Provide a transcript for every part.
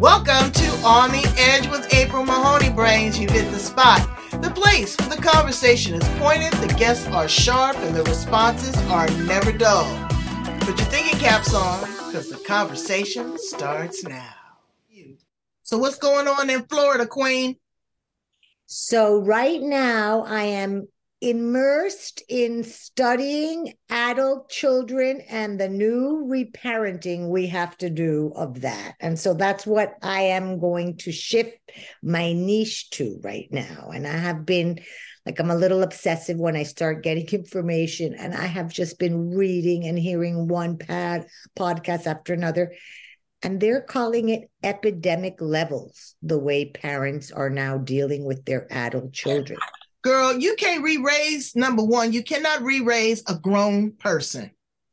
Welcome to On the Edge with April Mahoney Brains. You've hit the spot. The place where the conversation is pointed, the guests are sharp, and the responses are never dull. Put your thinking caps on, because the conversation starts now. So, what's going on in Florida, Queen? So, right now, I am immersed in studying adult children and the new reparenting we have to do of that. And so that's what I am going to shift my niche to right now. And I have been like, I'm a little obsessive when I start getting information, and I have just been reading and hearing one pad, podcast after another. And they're calling it epidemic levels, the way parents are now dealing with their adult children. Girl, you can't re-raise number one, you cannot re-raise a grown person.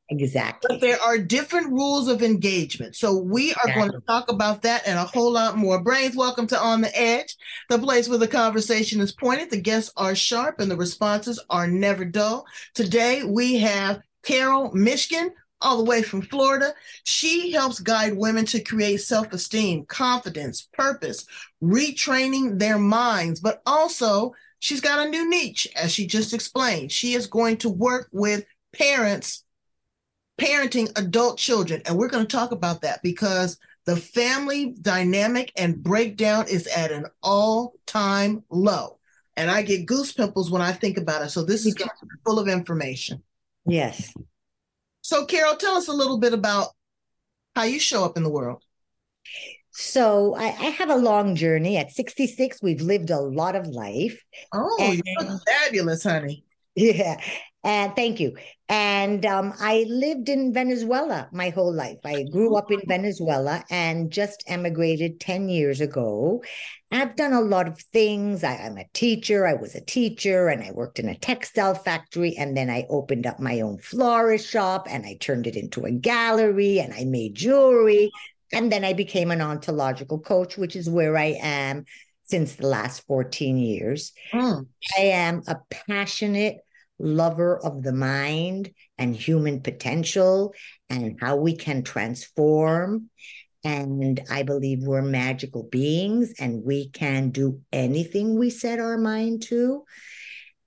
Exactly. But there are different rules of engagement. So we are going to talk about that and a whole lot more. Brains, welcome to On the Edge, the place where the conversation is pointed, the guests are sharp, and the responses are never dull. Today we have Carol Mishkin, all the way from Florida. She helps guide women to create self esteem, confidence, purpose, retraining their minds, but also She's got a new niche, as she just explained. She is going to work with parents parenting adult children. And we're going to talk about that because the family dynamic and breakdown is at an all time low. And I get goose pimples when I think about it. So this is full of information. Yes. So, Carol, tell us a little bit about how you show up in the world. So I, I, have a long journey. At 66, we've lived a lot of life. Oh, and, you look fabulous, honey. Yeah. And thank you. And um, I lived in Venezuela my whole life. I grew up in Venezuela and just emigrated 10 years ago. I've done a lot of things. I, I'm a teacher. I was a teacher and I worked in a textile factory. And then I opened up my own florist shop and I turned it into a gallery and I made jewelry. And then I became an ontological coach, which is where I am since the last 14 years. Mm. I am a passionate lover of the mind and human potential and how we can transform. And I believe we're magical beings and we can do anything we set our mind to.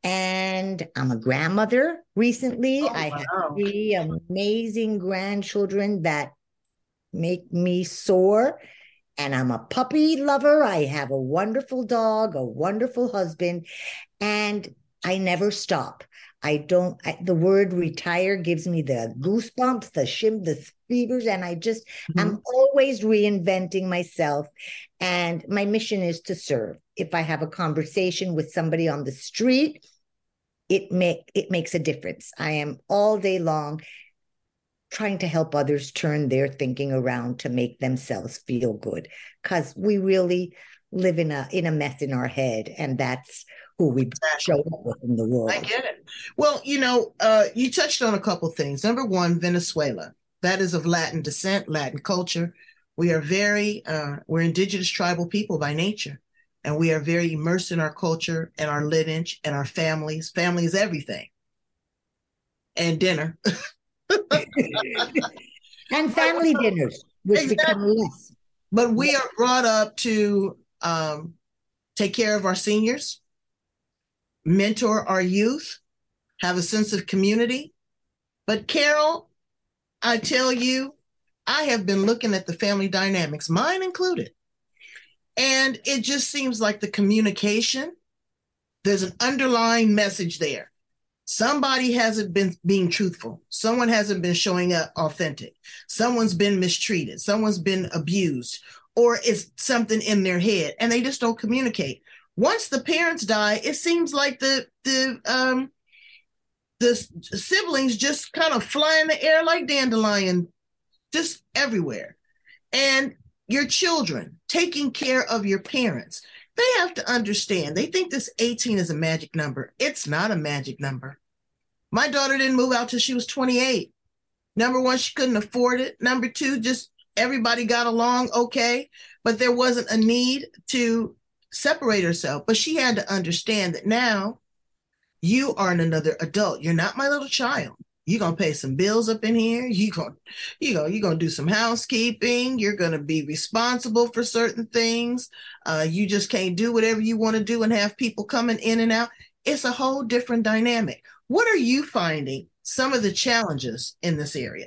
And I'm a grandmother recently. Oh, I wow. have three amazing grandchildren that make me sore. And I'm a puppy lover. I have a wonderful dog, a wonderful husband, and I never stop. I don't, I, the word retire gives me the goosebumps, the shim, the fevers, and I just, mm-hmm. I'm always reinventing myself. And my mission is to serve. If I have a conversation with somebody on the street, it make it makes a difference. I am all day long trying to help others turn their thinking around to make themselves feel good. Because we really live in a in a mess in our head and that's who we exactly. show up with in the world. i get it. Well you know uh, you touched on a couple things. Number one venezuela. That is of latin descent latin culture. We are very uh, we're indigenous tribal people by nature and we are very immersed in our culture and our lineage and our families. Family is everything. And dinner and family dinners, which exactly. become less. But we are brought up to um, take care of our seniors, mentor our youth, have a sense of community. But Carol, I tell you, I have been looking at the family dynamics, mine included. And it just seems like the communication, there's an underlying message there somebody hasn't been being truthful. Someone hasn't been showing up authentic. Someone's been mistreated. Someone's been abused or it's something in their head and they just don't communicate. Once the parents die it seems like the the um the siblings just kind of fly in the air like dandelion just everywhere. And your children taking care of your parents they have to understand they think this 18 is a magic number. It's not a magic number my daughter didn't move out till she was 28. Number one, she couldn't afford it. Number two, just everybody got along okay, but there wasn't a need to separate herself. But she had to understand that now you are another adult. You're not my little child. You're gonna pay some bills up in here. You gonna you go you're gonna do some housekeeping. You're gonna be responsible for certain things. Uh, you just can't do whatever you want to do and have people coming in and out. It's a whole different dynamic. What are you finding some of the challenges in this area?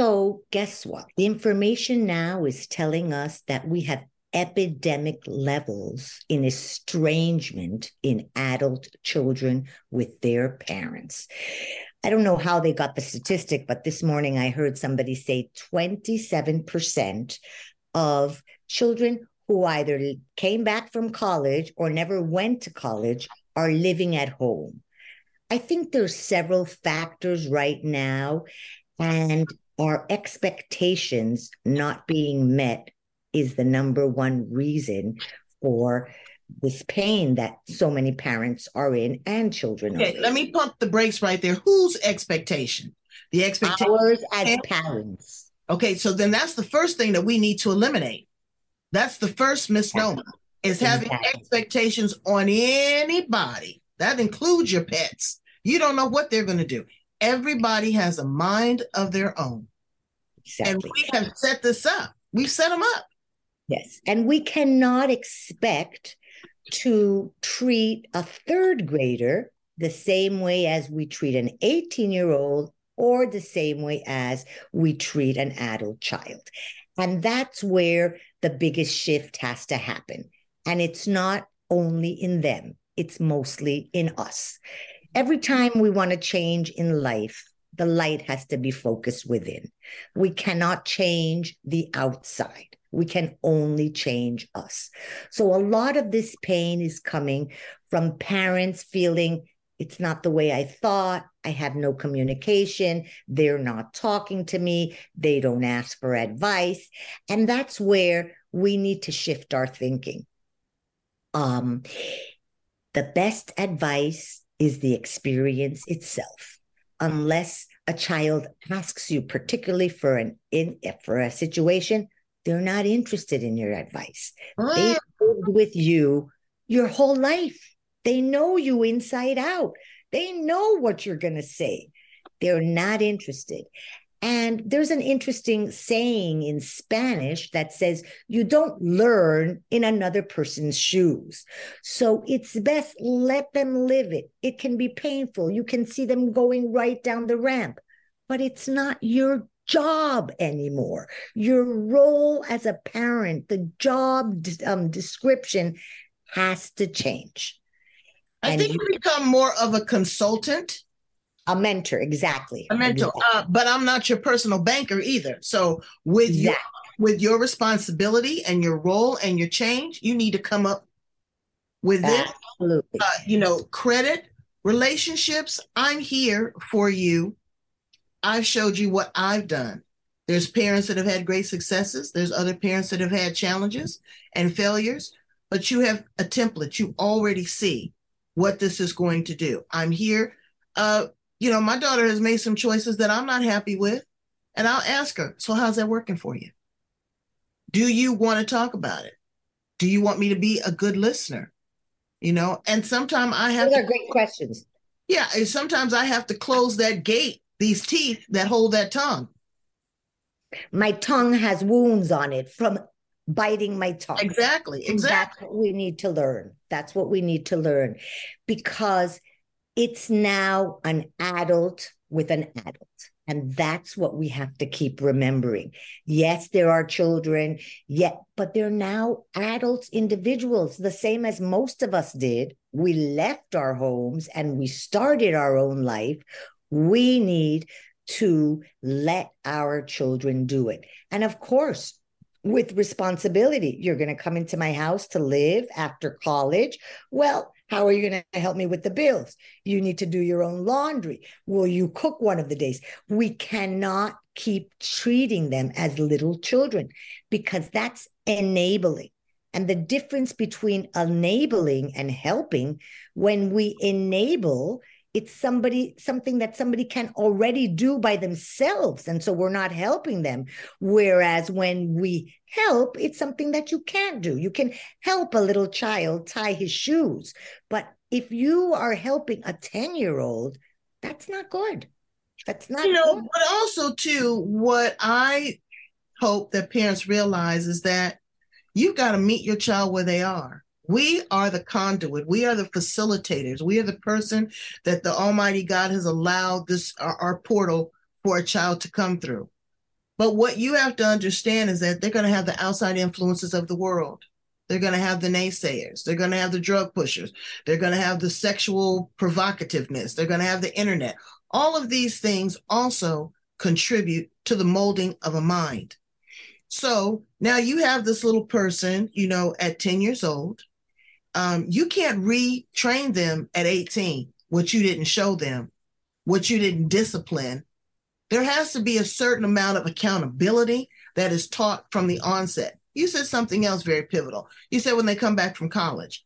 So, guess what? The information now is telling us that we have epidemic levels in estrangement in adult children with their parents. I don't know how they got the statistic, but this morning I heard somebody say 27% of children who either came back from college or never went to college are living at home. I think there's several factors right now, and our expectations not being met is the number one reason for this pain that so many parents are in and children okay, let me pump the brakes right there. Whose expectation? The expectation ours as parents. Okay, so then that's the first thing that we need to eliminate. That's the first misnomer is having exactly. expectations on anybody. That includes your pets. You don't know what they're going to do. Everybody has a mind of their own. Exactly. And we have set this up. We've set them up. Yes. And we cannot expect to treat a third grader the same way as we treat an 18 year old or the same way as we treat an adult child. And that's where the biggest shift has to happen. And it's not only in them, it's mostly in us. Every time we want to change in life, the light has to be focused within. We cannot change the outside. We can only change us. So a lot of this pain is coming from parents feeling it's not the way I thought. I have no communication. They're not talking to me. They don't ask for advice. And that's where we need to shift our thinking. Um, the best advice is the experience itself. Unless a child asks you, particularly for an in for a situation, they're not interested in your advice. Mm. They've lived with you your whole life. They know you inside out. They know what you're going to say. They're not interested. And there's an interesting saying in Spanish that says, you don't learn in another person's shoes. So it's best let them live it. It can be painful. You can see them going right down the ramp, but it's not your job anymore. Your role as a parent, the job um, description has to change. I and think you become more of a consultant. A mentor, exactly. A mentor, exactly. Uh, but I'm not your personal banker either. So with exactly. your with your responsibility and your role and your change, you need to come up with this. Uh, you know, credit, relationships. I'm here for you I've showed you what I've done. There's parents that have had great successes. There's other parents that have had challenges and failures, but you have a template. You already see what this is going to do. I'm here. Uh, you know, my daughter has made some choices that I'm not happy with, and I'll ask her, so how's that working for you? Do you want to talk about it? Do you want me to be a good listener? You know, and sometimes I have Those to, are great questions. Yeah, and sometimes I have to close that gate these teeth that hold that tongue. My tongue has wounds on it from biting my tongue. Exactly. Exactly. That's what we need to learn. That's what we need to learn because it's now an adult with an adult. And that's what we have to keep remembering. Yes, there are children, yet, but they're now adults, individuals, the same as most of us did. We left our homes and we started our own life we need to let our children do it. And of course, with responsibility, you're going to come into my house to live after college. Well, how are you going to help me with the bills? You need to do your own laundry. Will you cook one of the days? We cannot keep treating them as little children because that's enabling. And the difference between enabling and helping, when we enable, it's somebody something that somebody can already do by themselves. And so we're not helping them. Whereas when we help it's something that you can't do. You can help a little child tie his shoes. But if you are helping a 10 year old that's not good. That's not you know, but also too, what I hope that parents realize is that you've got to meet your child where they are. We are the conduit. We are the facilitators. We are the person that the Almighty God has allowed this our, our portal for a child to come through. But what you have to understand is that they're going to have the outside influences of the world. They're going to have the naysayers. They're going to have the drug pushers. They're going to have the sexual provocativeness. They're going to have the internet. All of these things also contribute to the molding of a mind. So now you have this little person, you know, at 10 years old. Um, you can't retrain them at 18, what you didn't show them, what you didn't discipline. There has to be a certain amount of accountability that is taught from the onset. You said something else very pivotal. You said when they come back from college,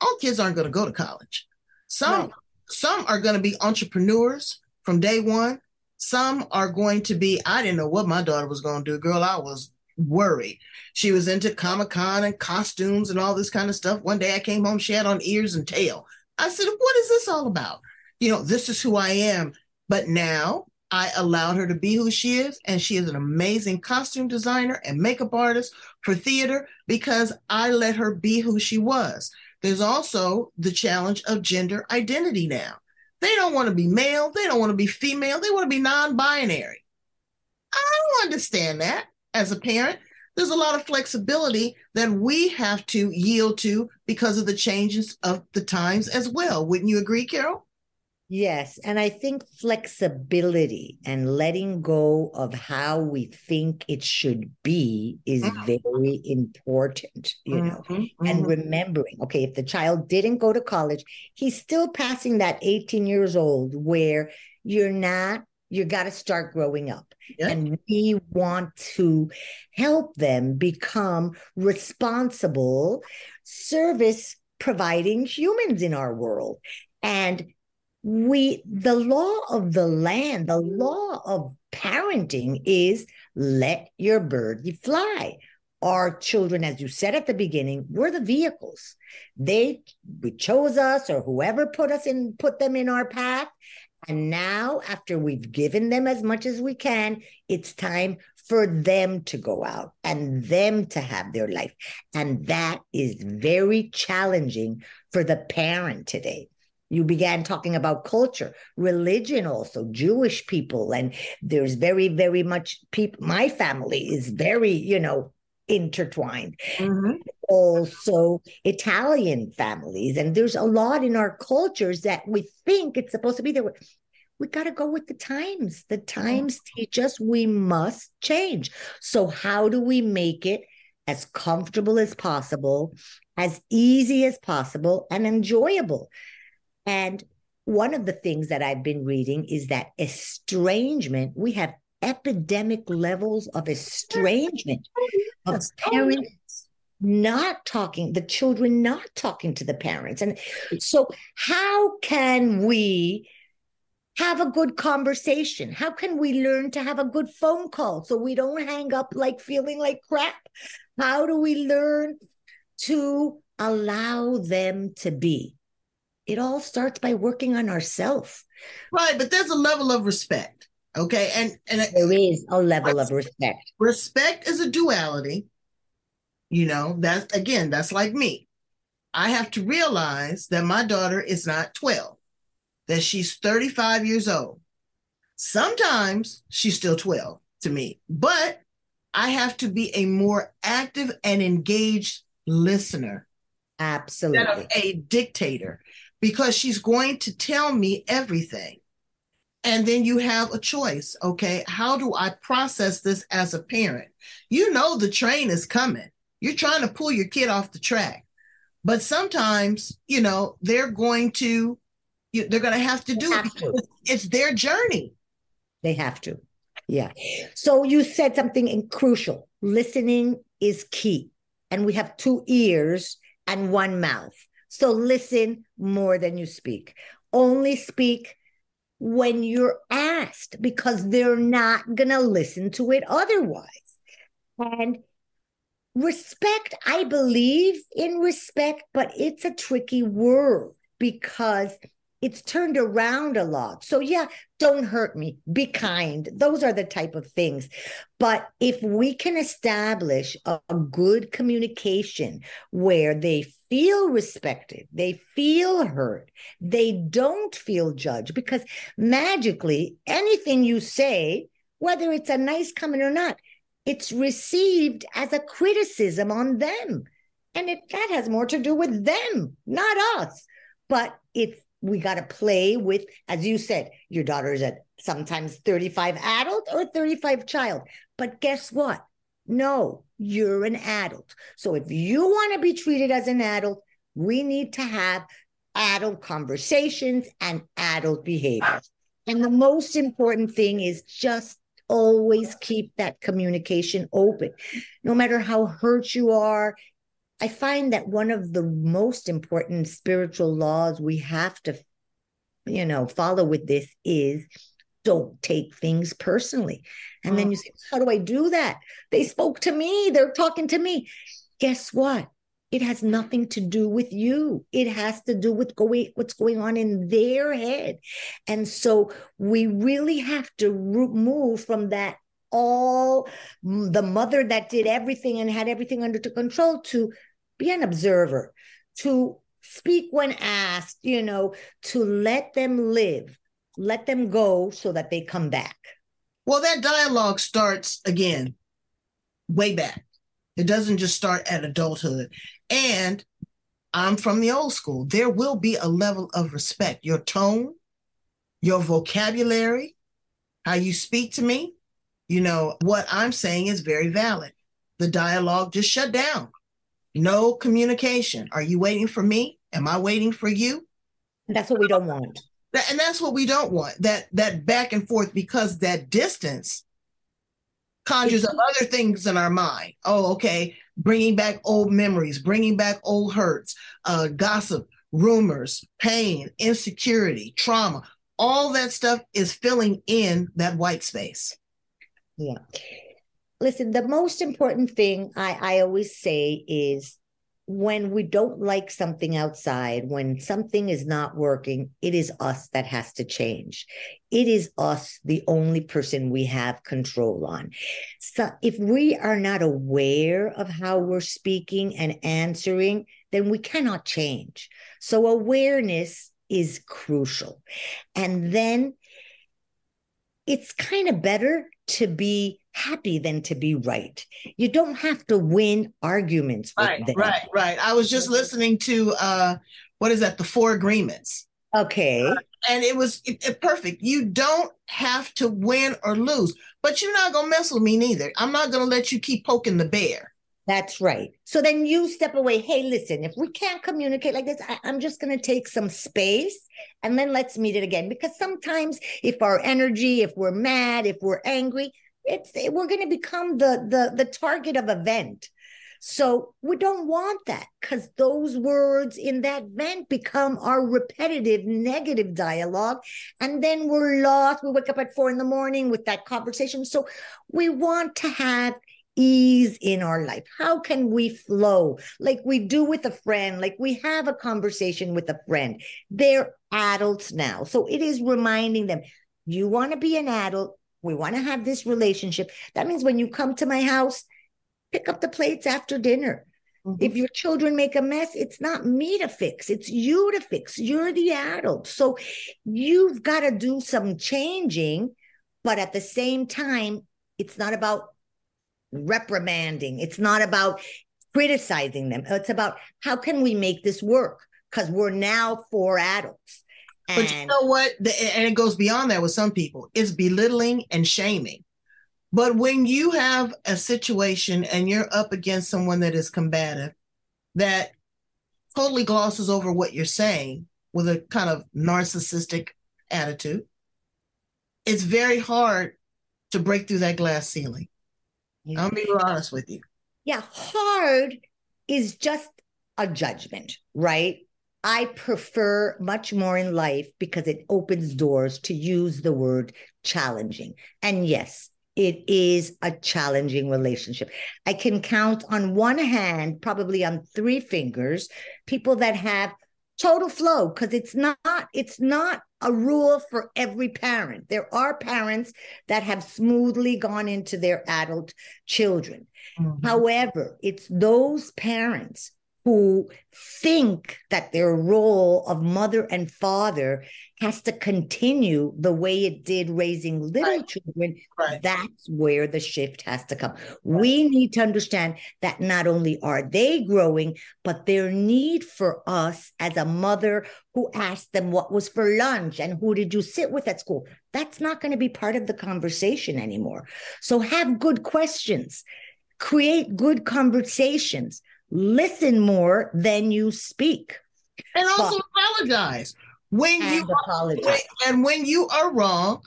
all kids aren't going to go to college. Some right. some are going to be entrepreneurs from day one. Some are going to be, I didn't know what my daughter was going to do. Girl, I was worried. She was into Comic Con and costumes and all this kind of stuff. One day I came home, she had on ears and tail. I said, What is this all about? You know, this is who I am. But now I allowed her to be who she is, and she is an amazing costume designer and makeup artist for theater because I let her be who she was. There's also the challenge of gender identity now. They don't want to be male, they don't want to be female, they want to be non binary. I don't understand that as a parent. There's a lot of flexibility that we have to yield to because of the changes of the times as well. Wouldn't you agree, Carol? Yes. And I think flexibility and letting go of how we think it should be is mm-hmm. very important, you know, mm-hmm. and mm-hmm. remembering, okay, if the child didn't go to college, he's still passing that 18 years old where you're not, you got to start growing up. Yep. And we want to help them become responsible service providing humans in our world. And we the law of the land the law of parenting is let your bird fly our children as you said at the beginning we're the vehicles they we chose us or whoever put us in put them in our path and now after we've given them as much as we can it's time for them to go out and them to have their life. And that is very challenging for the parent today. You began talking about culture religion also jewish people. And there's very very much people my family is very you know intertwined. Mm-hmm. also italian families and there's a lot in our cultures that we think it's supposed to be there we got to go with the times. The times teach us we must change. So how do we make it as comfortable as possible as easy as possible and enjoyable? And one of the things that I've been reading is that estrangement, we have epidemic levels of estrangement of parents not talking, the children not talking to the parents. And so, how can we have a good conversation? How can we learn to have a good phone call so we don't hang up like feeling like crap? How do we learn to allow them to be? it all starts by working on ourselves. Right, but there's a level of respect. Okay. And and there is a level of respect. Respect is a duality. You know, that's again, that's like me. I have to realize that my daughter is not 12, that she's 35 years old. Sometimes she's still 12 to me, but I have to be a more active and engaged listener. Absolutely. a dictator because she's going to tell me everything. And then you have a choice. Okay. How do I process this as a parent? You know, the train is coming. You're trying to pull your kid off the track. But sometimes, you know, they're going to, they're going to have to do have it. To. It's their journey. They have to. Yeah. So you said something crucial. Listening is key. And we have two ears and one mouth. So listen more than you speak. Only speak when you're asked because they're not going to listen to it otherwise. And respect, I believe in respect, but it's a tricky word because it's turned around a lot. So, yeah, don't hurt me, be kind. Those are the type of things. But if we can establish a, a good communication where they feel respected, they feel heard, they don't feel judged, because magically anything you say, whether it's a nice comment or not, it's received as a criticism on them. And it, that has more to do with them, not us. But it's we got to play with, as you said, your daughter's at sometimes 35 adult or 35 child. But guess what? No, you're an adult. So if you want to be treated as an adult, we need to have adult conversations and adult behaviors. And the most important thing is just always keep that communication open. No matter how hurt you are, I find that one of the most important spiritual laws we have to, you know, follow with this is don't take things personally. And oh. then you mm. say, How do I do that? They spoke to me, they're talking to me. Guess what? It has nothing to do with you. It has to do with going, what's going on in their head. And so we really have to move from that all the mother that did everything and had everything under control to be an observer, to speak when asked, you know, to let them live, let them go so that they come back. Well, that dialogue starts again way back. It doesn't just start at adulthood. And I'm from the old school. There will be a level of respect. Your tone, your vocabulary, how you speak to me, you know, what I'm saying is very valid. The dialogue just shut down. No communication. Are you waiting for me? Am I waiting for you? That's what we don't want. and that's what we don't want. That that back and forth because that distance conjures up other things in our mind. Oh, okay, bringing back old memories, bringing back old hurts, uh, gossip, rumors, pain, insecurity, trauma. All that stuff is filling in that white space. Yeah. Listen, the most important thing I, I always say is when we don't like something outside, when something is not working, it is us that has to change. It is us, the only person we have control on. So if we are not aware of how we're speaking and answering, then we cannot change. So awareness is crucial. And then it's kind of better to be happy than to be right. You don't have to win arguments. right, them. right, right. I was just listening to uh, what is that? The Four Agreements. Okay. Uh, and it was it, it, perfect. You don't have to win or lose, but you're not gonna mess with me neither. I'm not gonna let you keep poking the bear. That's right. So then you step away. Hey, listen, if we can't communicate like this, I, am just going to take some space and then let's meet it again. Because sometimes if our energy, if we're mad, if we're angry, it's we're going to become the the the target of a vent. So we don't want that because those words in that vent become our repetitive negative dialogue. And then we're lost. We wake up at four in the morning with that conversation. So we want to have ease in our life? How can we flow like we do with a friend, like we have a conversation with a friend? They're adults now. So it is reminding them, you want to be an adult. We want to have this relationship. That means when you come to my house, pick up the plates after dinner. Mm-hmm. If your children make a mess, it's not me to fix, it's you to fix. You're the adult. So you've got to do some changing. But at the same time, it's not about reprimanding. It's not about criticizing them. It's about how can we make this work? Because we're now four adults. And but you know what? And it goes beyond that with some people. It's belittling and shaming. But when you have a situation and you're up against someone that is combative, that totally glosses over what you're saying with a kind of narcissistic attitude, it's very hard to break through that glass ceiling. I'll be honest with you. Yeah, hard is just a judgment, right? I prefer much more in life because it opens doors to use the word challenging. And yes, it is a challenging relationship. I can count on one hand, probably on three fingers, people that have total flow because it's not it's not a rule for every parent there are parents that have smoothly gone into their adult children mm-hmm. however it's those parents who think that their role of mother and father has to continue the way it did raising little right. children, right. that's where the shift has to come. Right. We need to understand that not only are they growing, but their need for us as a mother who asked them what was for lunch and who did you sit with at school, that's not going to be part of the conversation anymore. So have good questions, create good conversations listen more than you speak. And also but, apologize. When you apologize. Are, and when you are wrong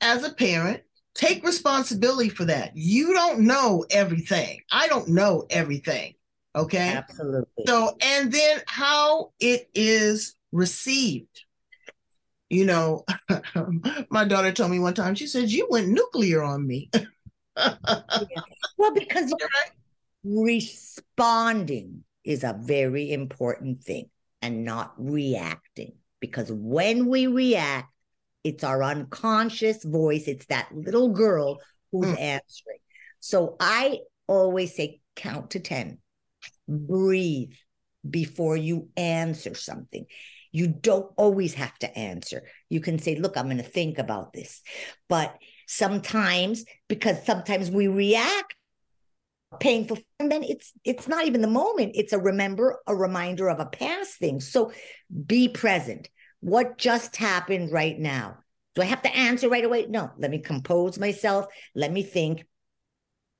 as a parent, take responsibility for that. You don't know everything. I don't know everything. Okay. Absolutely. So, and then how it is received. You know, my daughter told me one time, she said, You went nuclear on me. yeah. Well, because you're right responding is a very important thing and not reacting. Because when we react, it's our unconscious voice, it's that little girl who's mm. answering. So I always say, count to 10, breathe before you answer something. You don't always have to answer. You can say, look, I'm going to think about this. But sometimes, because sometimes we react painful. And then it's it's not even the moment. It's a remember a reminder of a past thing. So be present. What just happened right now? Do i have to answer right away? No. Let me compose myself. Let me think.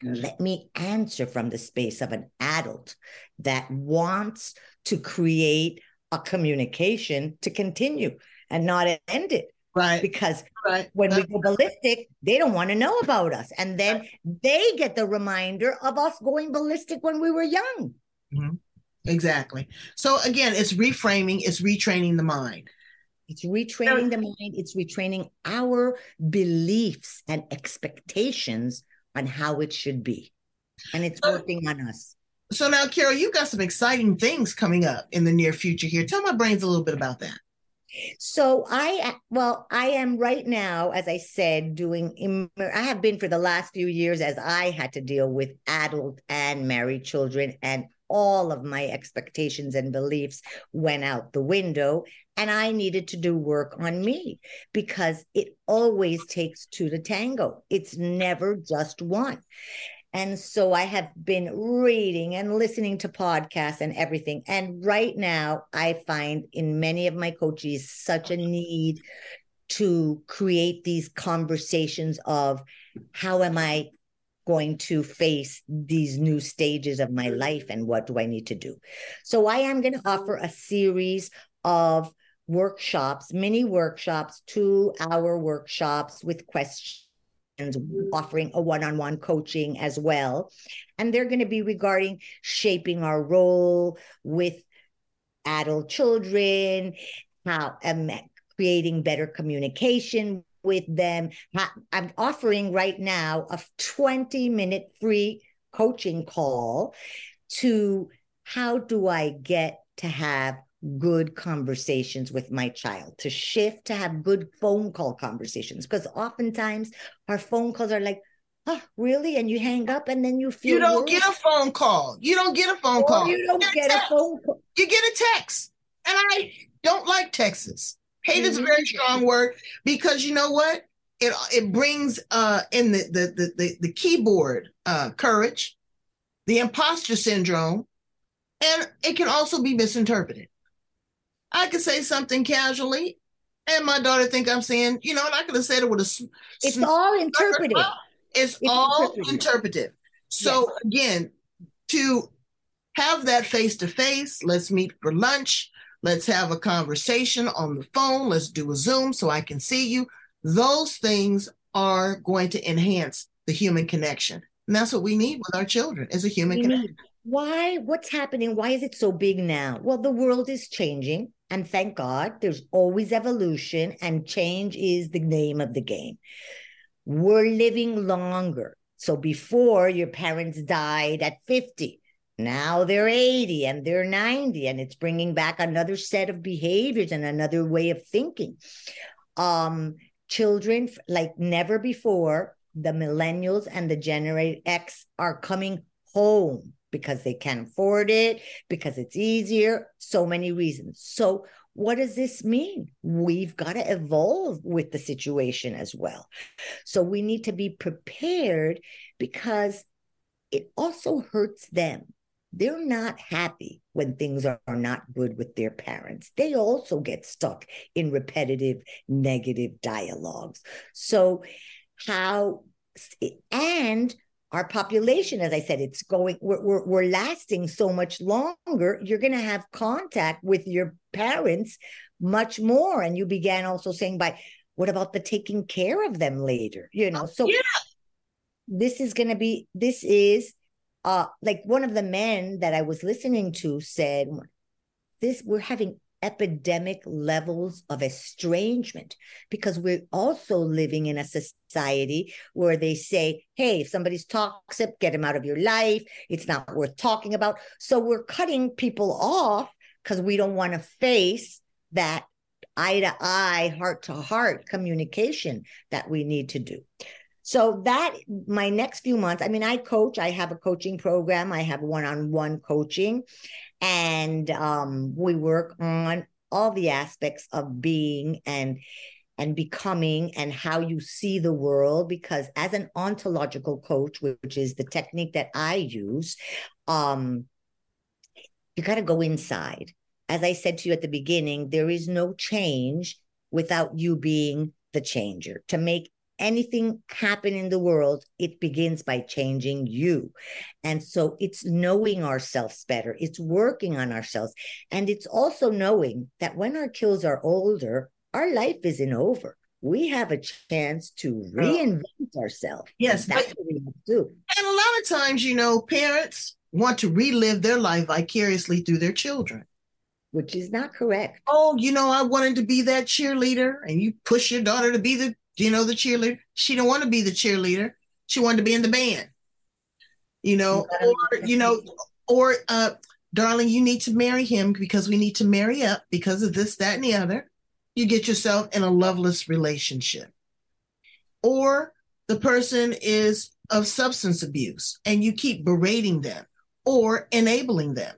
Let me answer from the space of an adult that wants to create a communication to continue and not end it Right. Because right. when we go ballistic, they don't want to know about us. And then right. they get the reminder of us going ballistic when we were young. Mm-hmm. Exactly. So again, it's reframing, it's retraining the mind. It's retraining the mind, it's retraining our beliefs and expectations on how it should be. And it's working on us. So now, Carol, you've got some exciting things coming up in the near future here. Tell my brains a little bit about that. So I, well, I am right now, as I said, doing, I have been for the last few years as I had to deal with adult and married children and all of my expectations and beliefs went out the window and I needed to do work on me because it always takes two to tango. It's never just one. And so I have been reading and listening to podcasts and everything. And right now, I find in many of my coaches such a need to create these conversations of how am I going to face these new stages of my life and what do I need to do? So I am going to offer a series of workshops, mini workshops, two hour workshops with questions offering a one-on-one coaching as well. And they're going to be regarding shaping our role with adult children how um, creating better communication with them. I'm offering right now a 20 minute free coaching call to how do i get to have good conversations with my child, to shift to have good phone call conversations. Because oftentimes our phone calls are like, oh, really? And you hang up and then you feel You don't get a phone call. You don't get a phone or call. You don't you get, get a, a phone call. You get a text. And I don't like texts. Hate mm-hmm. is a very strong word because you know what? It it brings uh in the the the the, the keyboard uh courage, the imposter syndrome, and it can also be misinterpreted. I could say something casually, and my daughter think I'm saying, you know, and I could have said it with a. It's all interpretive. It's, it's all interpretive. interpretive. So yes. again, to have that face to face, let's meet for lunch. Let's have a conversation on the phone. Let's do a Zoom so I can see you. Those things are going to enhance the human connection. And that's what we need with our children is a human we connection. Need. Why? What's happening? Why is it so big now? Well, the world is changing. And thank God there's always evolution, and change is the name of the game. We're living longer. So before your parents died at 50, Now they're 80 and they're 90, and it's bringing back another set of behaviors and another way of thinking. Um, children, like never before, the millennials and the Generate X are coming home because they can't afford it, because it's easier, so many reasons. So, what does this mean? We've got to evolve with the situation as well. So, we need to be prepared because it also hurts them. They're not happy when things are, not good with their parents. They also get stuck in repetitive negative dialogues. So, how and our population, as I said, it's going, we're, we're, we're lasting so much longer. You're going to have contact with your parents much more. And you began also saying, by what about the taking care of them later? You know, so yeah. this is going to be, this is uh like one of the men that I was listening to said, this, we're having epidemic levels of estrangement because we're also living in a society where they say, hey, if somebody's toxic, get them out of your life. It's not worth talking about. So we're cutting people off because we don't want to face that eye to eye, heart to heart communication that we need to do. So that my next few months, I mean, I coach, I have a coaching program, I have one on one coaching, and um, we work on all the aspects of being and and becoming and how you see the world because as an ontological coach which is the technique that i use um you got to go inside. As i said to you at the beginning there is no change without you being the changer. To make anything happen in the world, it begins by changing you. And so it's knowing ourselves better, it's working on ourselves. And it's also knowing that when our kills are older, our life isn't over. We have a chance to oh. reinvent ourselves. Yes, that's but, what we have to do. And a lot of times, you know, parents want to relive their life vicariously through their children which is not correct. Oh, you know, I wanted to be that cheerleader, and you push your daughter to be the do you know the cheerleader? She didn't want to be the cheerleader. She wanted to be in the band. You know, or you know, or uh, darling, you need to marry him because we need to marry up because of this, that, and the other. You get yourself in a loveless relationship. Or the person is of substance abuse and you keep berating them or enabling them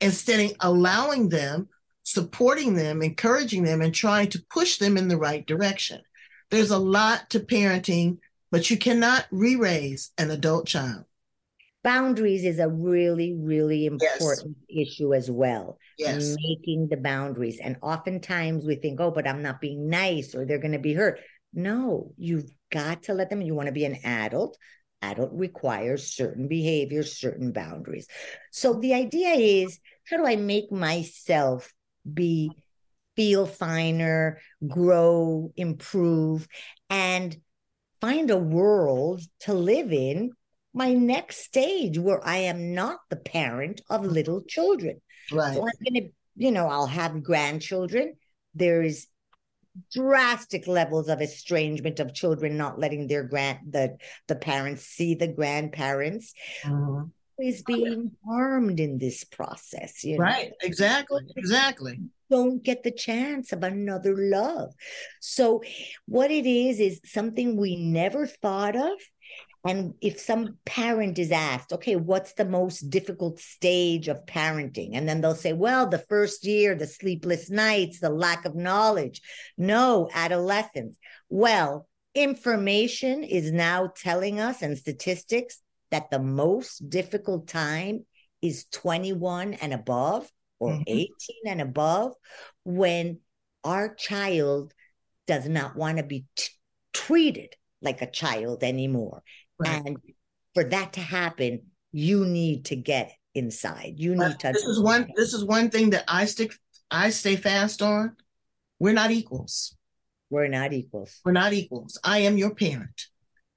instead of allowing them, supporting them, encouraging them, and trying to push them in the right direction. There's a lot to parenting, but you cannot re raise an adult child. Boundaries is a really, really important yes. issue as well. Yes. Making the boundaries. And oftentimes we think, oh, but I'm not being nice or they're going to be hurt. No, you've got to let them, you want to be an adult. Adult requires certain behaviors, certain boundaries. So the idea is how do I make myself be feel finer, grow, improve, and find a world to live in my next stage where I am not the parent of little children. Right. So I'm going to, you know, I'll have grandchildren. There is drastic levels of estrangement of children not letting their grand the the parents see the grandparents. Uh-huh. Is oh, being harmed in this process, you know? right? Exactly, exactly don't get the chance of another love. So, what it is, is something we never thought of. And if some parent is asked, okay, what's the most difficult stage of parenting? And then they'll say, well, the first year, the sleepless nights, the lack of knowledge. No, adolescence. Well, information is now telling us and statistics that the most difficult time is 21 and above or mm-hmm. 18 and above when our child does not want to be t- treated like a child anymore. Right. And for that to happen, you need to get inside. You need but to This is one this is one thing that I stick I stay fast on. We're not equals. We're not equals. We're not equals. I am your parent.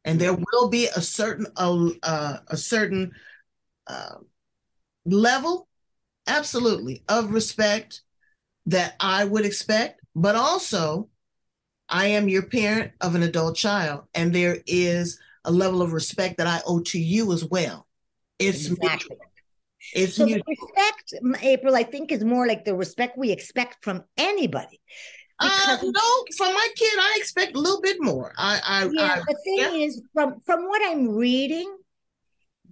And there will be a certain uh, a certain uh, level absolutely of respect that I would expect, but also I am your parent of an adult child, and there is a level of respect that I owe to you as well. It's exactly. It's So mutual. respect, April, I think is more like the respect we expect from anybody. Uh, no, from my kid, I expect a little bit more. I, I, yeah, I the thing is, from from what I'm reading,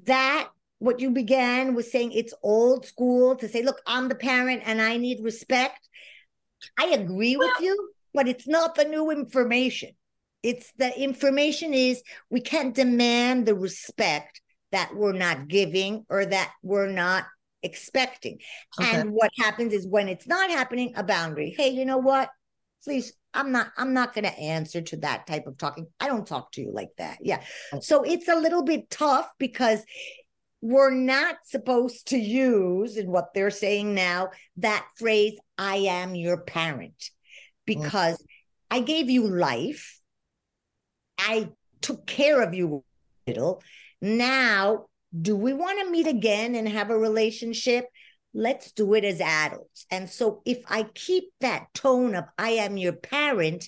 that what you began was saying it's old school to say, look, I'm the parent and I need respect. I agree with you, but it's not the new information. It's the information is we can't demand the respect that we're not giving or that we're not expecting. Okay. And what happens is when it's not happening, a boundary. Hey, you know what? Please, I'm not I'm not going to answer to that type of talking. I don't talk to you like that. Yeah. Oh. So it's a little bit tough because we're not supposed to use in what they're saying now that phrase I am your parent because I gave you life. I took care of you a little. Now, do we want to meet again and have a relationship? Let's do it as adults. And so if I keep that tone of I am your parent,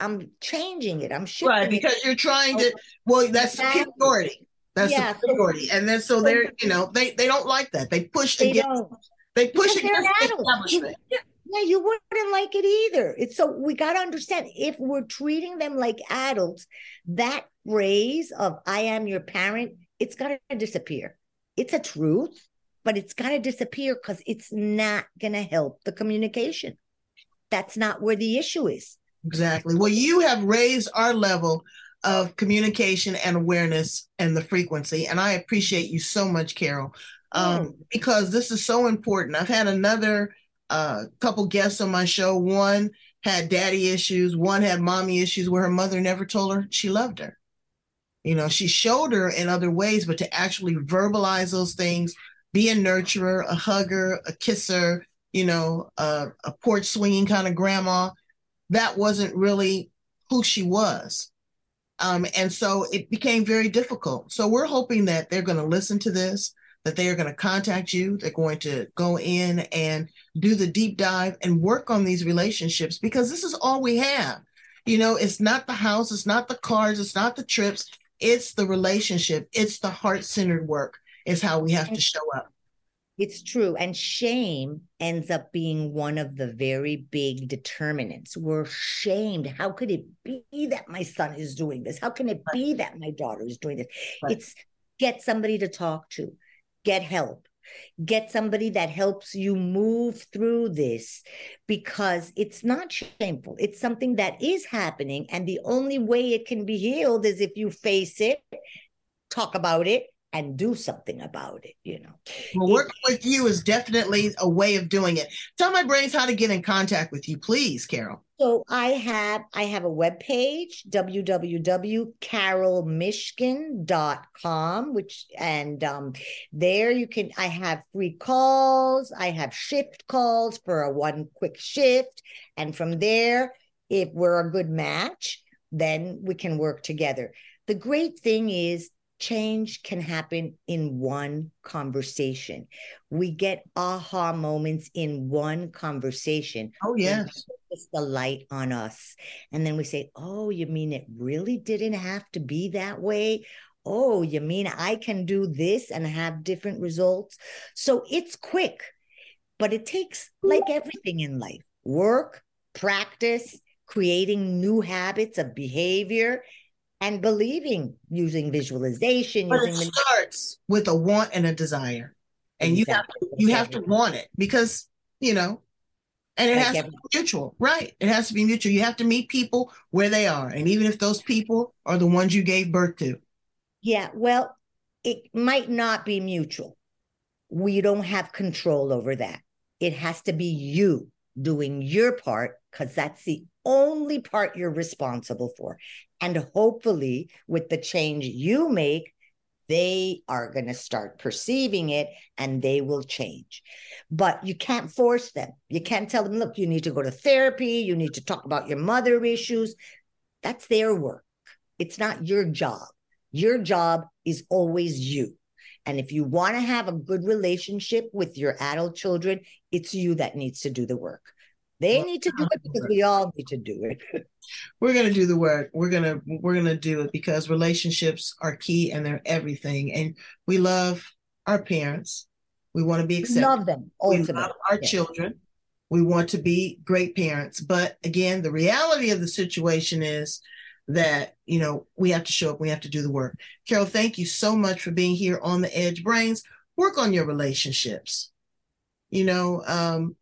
I'm changing it. I'm shifting right it. because you're trying to. Well, that's Exactly. superiority. That's Yeah, so- and then so they're you know they they don't like that. They push They against. don't. They push Because against the establishment. Yeah. Yeah, you wouldn't like it either. It's so we got to understand if we're treating them like adults, that phrase of I am your parent, it's got to disappear. It's a truth, but it's got to disappear because it's not going to help the communication. That's not where the issue is. Exactly. Well, you have raised our level of communication and awareness and the frequency, and I appreciate you so much, Carol, um, Oh. because this is so important. I've had another uh, couple guests on my show. One had daddy issues. One had mommy issues where her mother never told her she loved her. You know, she showed her in other ways, but to actually verbalize those things, be a nurturer, a hugger, a kisser, you know, a, a porch swinging kind of grandma, that wasn't really who she was. Um, and so it became very difficult. So we're hoping that they're going to listen to this, that they are going to contact you, they're going to go in and do the deep dive and work on these relationships because this is all we have. You know, it's not the house, it's not the cars, it's not the trips, it's the relationship, it's the heart centered work, is how we have to show up. It's true. And shame ends up being one of the very big determinants. We're shamed. How could it be that my son is doing this? How can it be that my daughter is doing this? Right. It's get somebody to talk to, get help, get somebody that helps you move through this because it's not shameful. It's something that is happening. And the only way it can be healed is if you face it, talk about it, and do something about it, you know. Well, working with you is definitely a way of doing it. Tell my brains how to get in contact with you, please, Carol. So I have I have a webpage, www.carolmishkin.com, which and um there you can I have free calls, I have shift calls for a one quick shift. And from there, if we're a good match, then we can work together. The great thing is change can happen in one conversation. We get aha moments in one conversation Oh, yes. focus the light on us. And then we say, Oh, you mean it really didn't have to be that way? Oh, you mean I can do this and have different results? So it's quick, but it takes, like everything in life, work, practice, creating new habits of behavior, and believing using visualization, But it using starts with a want and a desire. And you have Exactly. you have to want it because, you know, and it Like has to be mutual, right? It has to be mutual. You have to meet people where they are. And even if those people are the ones you gave birth to. Yeah, well, it might not be mutual. We don't have control over that. It has to be you doing your part because that's the only part you're responsible for. And hopefully, with the change you make, they are going to start perceiving it and they will change. But you can't force them. You can't tell them, look, you need to go to therapy, you need to talk about your mother issues. That's their work. It's not your job. Your job is always you. And if you want to have a good relationship with your adult children, it's you that needs to do the work. They need to do it because we all need to do it. We're gonna do the work. We're gonna we're gonna do it because relationships are key and they're everything. And we love our parents. We want to be accepted. Love them. Ultimately. We love our children. We want to be great parents. But again, the reality of the situation is that, you know, we have to show up, we have to do the work. Carol, thank you so much for being here on the Edge Brains. Work on your relationships. You know, um,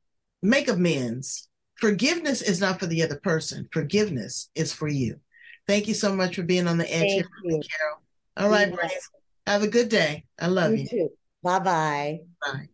make amends. Forgiveness is not for the other person. Forgiveness is for you. Thank you so much for being on the edge Thank here, Carol. All right, Brains. Have a good day. I love you. you. Bye-bye. Bye.